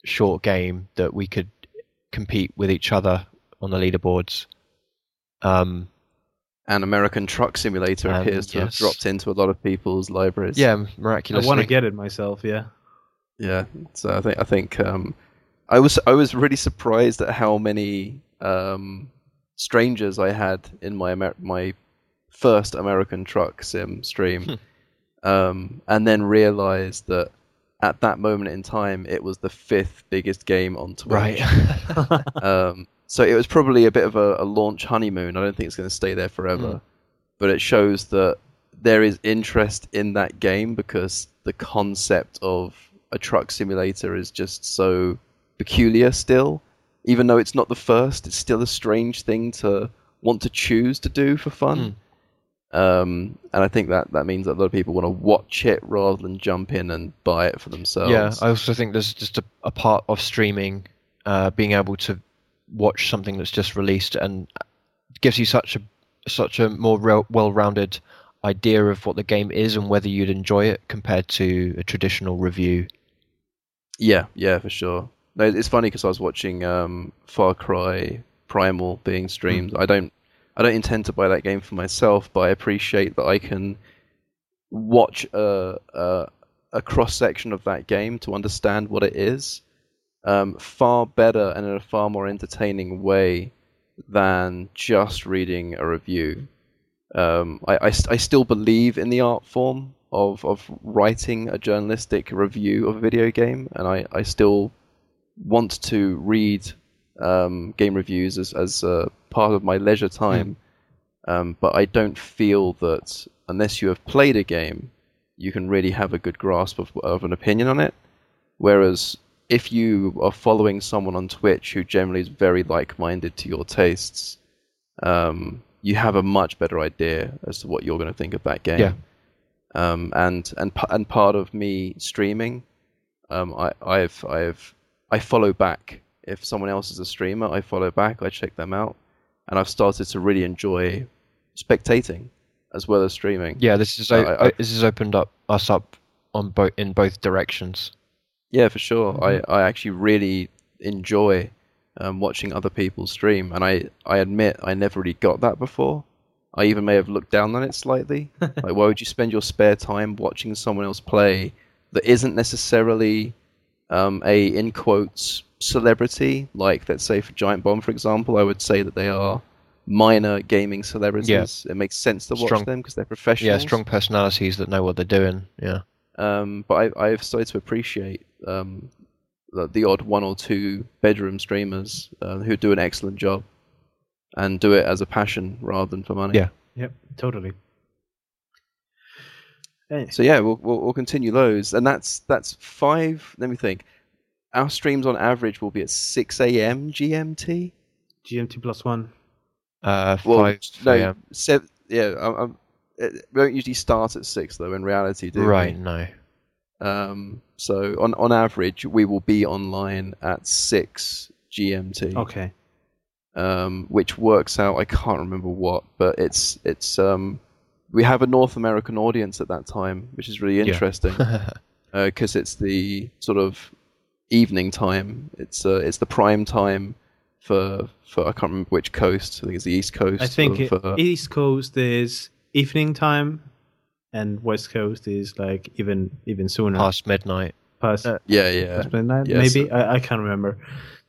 [SPEAKER 2] short game that we could compete with each other on the leaderboards. Um,
[SPEAKER 1] An American Truck Simulator
[SPEAKER 2] And,
[SPEAKER 1] appears to have dropped into a lot of people's libraries.
[SPEAKER 2] yeah, miraculously.
[SPEAKER 3] I want to get it myself. Yeah.
[SPEAKER 1] Yeah, so I think I think um, I was I was really surprised at how many um, strangers I had in my Amer- my first American Truck Sim stream, um, and then realized that at that moment in time it was the fifth biggest game on Twitch.
[SPEAKER 2] right.
[SPEAKER 1] Um, so it was probably a bit of a, a launch honeymoon. I don't think it's going to stay there forever,
[SPEAKER 2] Mm.
[SPEAKER 1] but it shows that there is interest in that game because the concept of a truck simulator is just so peculiar still. Even though it's not the first, it's still a strange thing to want to choose to do for fun. Um, and I think that that means that a lot of people want to watch it rather than jump in and buy it for themselves.
[SPEAKER 2] Yeah, I also think there's just a, a part of streaming, uh, being able to watch something that's just released and gives you such a such a more re- well-rounded idea of what the game is and whether you'd enjoy it compared to a traditional review.
[SPEAKER 1] Yeah, yeah, for sure. No, it's funny because I was watching um, Far Cry Primal being streamed. I don't, I don't intend to buy that game for myself, but I appreciate that I can watch a a, a cross section of that game to understand what it is, um, far better and in a far more entertaining way than just reading a review. Um, I, I, I still believe in the art form of, of writing a journalistic review of a video game, and I, I still want to read um, game reviews as, as uh, part of my leisure time. Um, but I don't feel that unless you have played a game, you can really have a good grasp of, of an opinion on it. Whereas if you are following someone on Twitch who generally is very like-minded to your tastes, um, you have a much better idea as to what you're going to think of that game.
[SPEAKER 2] Yeah.
[SPEAKER 1] Um, and and and part of me streaming, um, I I've I've I follow back. If someone else is a streamer, I follow back. I check them out, and I've started to really enjoy spectating as well as streaming.
[SPEAKER 2] Yeah, this is o-
[SPEAKER 1] I- I-
[SPEAKER 2] this has opened up us up on both in both directions.
[SPEAKER 1] Yeah, for sure.
[SPEAKER 2] Mm-hmm.
[SPEAKER 1] I, I actually really enjoy um, watching other people stream, and I, I admit I never really got that before. I even may have looked down on it slightly. like, why would you spend your spare time watching someone else play that isn't necessarily um, a in quotes celebrity? Like, let's say for Giant Bomb, for example, I would say that they are minor gaming celebrities. It makes sense to watch
[SPEAKER 2] Strong-
[SPEAKER 1] them because they're professionals.
[SPEAKER 2] Yeah, strong personalities that know what they're doing. Yeah.
[SPEAKER 1] Um, but I, I've started to appreciate um, the, the odd one or two bedroom streamers uh, who do an excellent job and do it as a passion rather than for money.
[SPEAKER 2] Yeah.
[SPEAKER 3] Yep. Totally.
[SPEAKER 1] So yeah, we'll, we'll we'll continue those, and that's that's five. Let me think. Our streams on average will be at six a.m. GMT.
[SPEAKER 3] GMT plus one.
[SPEAKER 2] Uh,
[SPEAKER 1] Well,
[SPEAKER 2] five.
[SPEAKER 1] no,
[SPEAKER 2] yeah.
[SPEAKER 1] seven. Yeah, I'm, I'm, it, we don't usually start at six though. In reality, do we?
[SPEAKER 2] Right. No.
[SPEAKER 1] Um, so on on average, we will be online at six GMT.
[SPEAKER 3] Okay.
[SPEAKER 1] um, which works out I can't remember what, but it's it's um, we have a North American audience at that time, which is really interesting. because it's the sort of evening time. It's uh, it's the prime time for for I can't remember which coast. I think it's the east coast.
[SPEAKER 3] I think it-
[SPEAKER 1] uh,
[SPEAKER 3] East Coast is evening time, and West Coast is like even even sooner.
[SPEAKER 2] Past midnight.
[SPEAKER 3] Past,
[SPEAKER 2] uh,
[SPEAKER 1] yeah, yeah,
[SPEAKER 3] past midnight,
[SPEAKER 1] yeah,
[SPEAKER 3] maybe.
[SPEAKER 1] so-
[SPEAKER 3] I, I can't remember.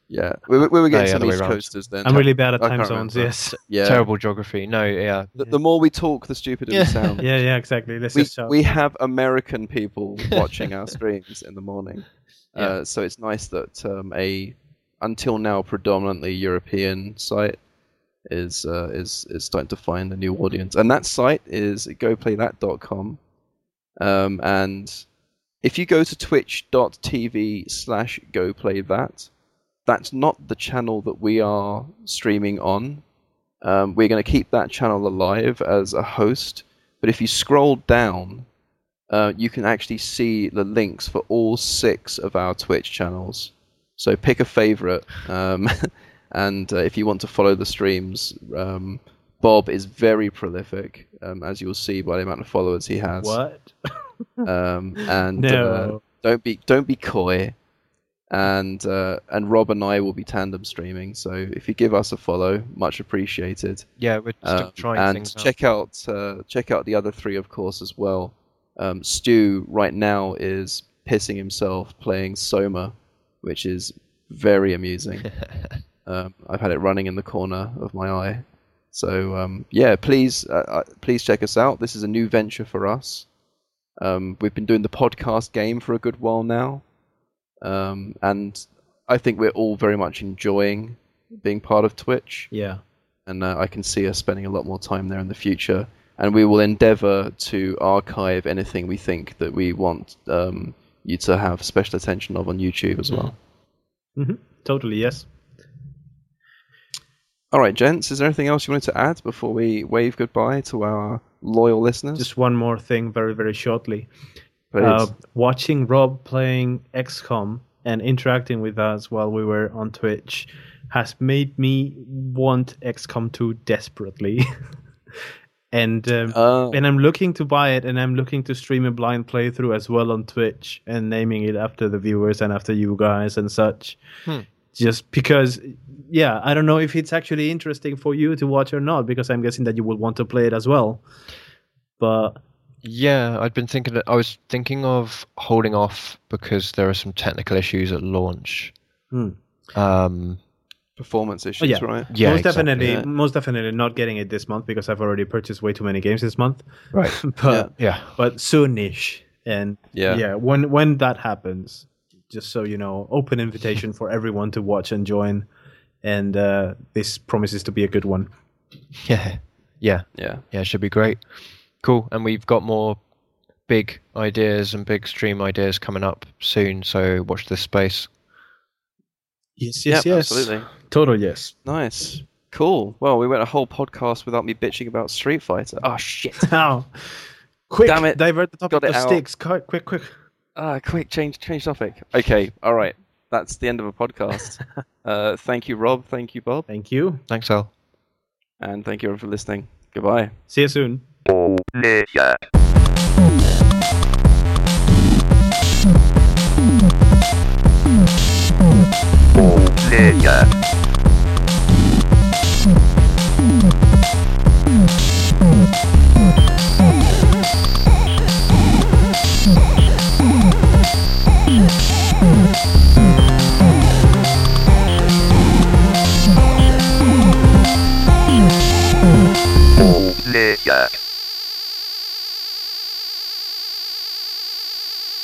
[SPEAKER 1] yeah. We, we we were getting
[SPEAKER 2] yeah,
[SPEAKER 1] some
[SPEAKER 2] the way
[SPEAKER 1] east
[SPEAKER 2] round.
[SPEAKER 1] coasters then.
[SPEAKER 3] I'm really bad at time zones.
[SPEAKER 1] remember.
[SPEAKER 3] Yes.
[SPEAKER 1] yeah.
[SPEAKER 2] Terrible geography. No, yeah.
[SPEAKER 1] The, the more we talk, the stupider
[SPEAKER 2] Yeah.
[SPEAKER 1] we sound.
[SPEAKER 3] Yeah, yeah, exactly. Let's
[SPEAKER 1] we,
[SPEAKER 3] just
[SPEAKER 1] we have American people watching our streams in the morning.
[SPEAKER 2] Yeah.
[SPEAKER 1] Uh, so it's nice that um, a until now predominantly European site is uh, is is starting to find a new audience, and that site is goplaythat.com. Um, and if you go to twitch.tv slash goplaythat, that's not the channel that we are streaming on. Um, we're going to keep that channel alive as a host, but if you scroll down, uh, you can actually see the links for all six of our Twitch channels. So pick a favorite, um, and uh, if you want to follow the streams, um, Bob is very prolific, um, as you'll see by the amount of followers he has.
[SPEAKER 3] what?
[SPEAKER 1] Um, and uh, don't be don't be coy. And uh, and Rob and I will be tandem streaming. So if you give us a follow, much appreciated.
[SPEAKER 2] Yeah, we're still
[SPEAKER 1] Um,
[SPEAKER 2] trying
[SPEAKER 1] and
[SPEAKER 2] things out.
[SPEAKER 1] check out uh, check out the other three, of course, as well. Um, Stu right now is pissing himself playing Soma, which is very amusing. um, I've had it running in the corner of my eye. So um, yeah, please uh, uh, please check us out. This is a new venture for us. Um, we've been doing the podcast game for a good while now, um, and I think we're all very much enjoying being part of Twitch
[SPEAKER 3] Yeah.
[SPEAKER 1] and uh, I can see us spending a lot more time there in the future. And we will endeavour to archive anything we think that we want um, you to have special attention of on YouTube as well.
[SPEAKER 3] hmm Totally. Yes.
[SPEAKER 1] All right, gents, is there anything else you wanted to add before we wave goodbye to our loyal listeners?
[SPEAKER 3] Just one more thing, very very shortly. Uh, watching Rob playing XCOM and interacting with us while we were on Twitch has made me want XCOM 2 desperately. and um,
[SPEAKER 1] Uh,
[SPEAKER 3] and I'm looking to buy it, and I'm looking to stream a blind playthrough as well on Twitch and naming it after the viewers and after you guys and such.
[SPEAKER 2] Hmm.
[SPEAKER 3] Just because, yeah, I don't know if it's actually interesting for you to watch or not, because I'm guessing that you would want to play it as well. But
[SPEAKER 2] Yeah, I'd been thinking. I was thinking of holding off because there are some technical issues at launch.
[SPEAKER 3] Hmm.
[SPEAKER 2] Um,
[SPEAKER 1] performance issues,
[SPEAKER 3] yeah.
[SPEAKER 1] right?
[SPEAKER 2] yeah,
[SPEAKER 3] most
[SPEAKER 2] exactly.
[SPEAKER 3] definitely,
[SPEAKER 1] yeah.
[SPEAKER 3] most definitely not getting it this month because I've already purchased way too many games this month.
[SPEAKER 2] Right.
[SPEAKER 3] but
[SPEAKER 2] Yeah.
[SPEAKER 3] but soonish, and
[SPEAKER 1] Yeah.
[SPEAKER 3] yeah, when when that happens, just so you know, open invitation for everyone to watch and join, and uh, this promises to be a good one.
[SPEAKER 2] Yeah. Yeah.
[SPEAKER 1] Yeah.
[SPEAKER 2] Yeah. It should be great. Cool. And we've got more big ideas and big stream ideas coming up soon. So watch this space.
[SPEAKER 3] Yes, yes,
[SPEAKER 1] Yep, yes. absolutely.
[SPEAKER 3] total yes.
[SPEAKER 1] Nice. Cool. Well, we went a whole podcast without me bitching about Street Fighter. Oh, shit.
[SPEAKER 3] Now, quick,
[SPEAKER 1] Damn it.
[SPEAKER 3] divert the topic
[SPEAKER 1] Got it
[SPEAKER 3] of
[SPEAKER 1] out.
[SPEAKER 3] sticks. Quick, quick, quick.
[SPEAKER 1] Ah, quick, change change topic. Okay, all right. That's the end of a podcast. uh, thank you, Rob. Thank you, Bob.
[SPEAKER 3] Thank you.
[SPEAKER 2] Thanks, Al.
[SPEAKER 1] And thank you everyone for listening. Goodbye.
[SPEAKER 3] See you soon.
[SPEAKER 4] Nigga.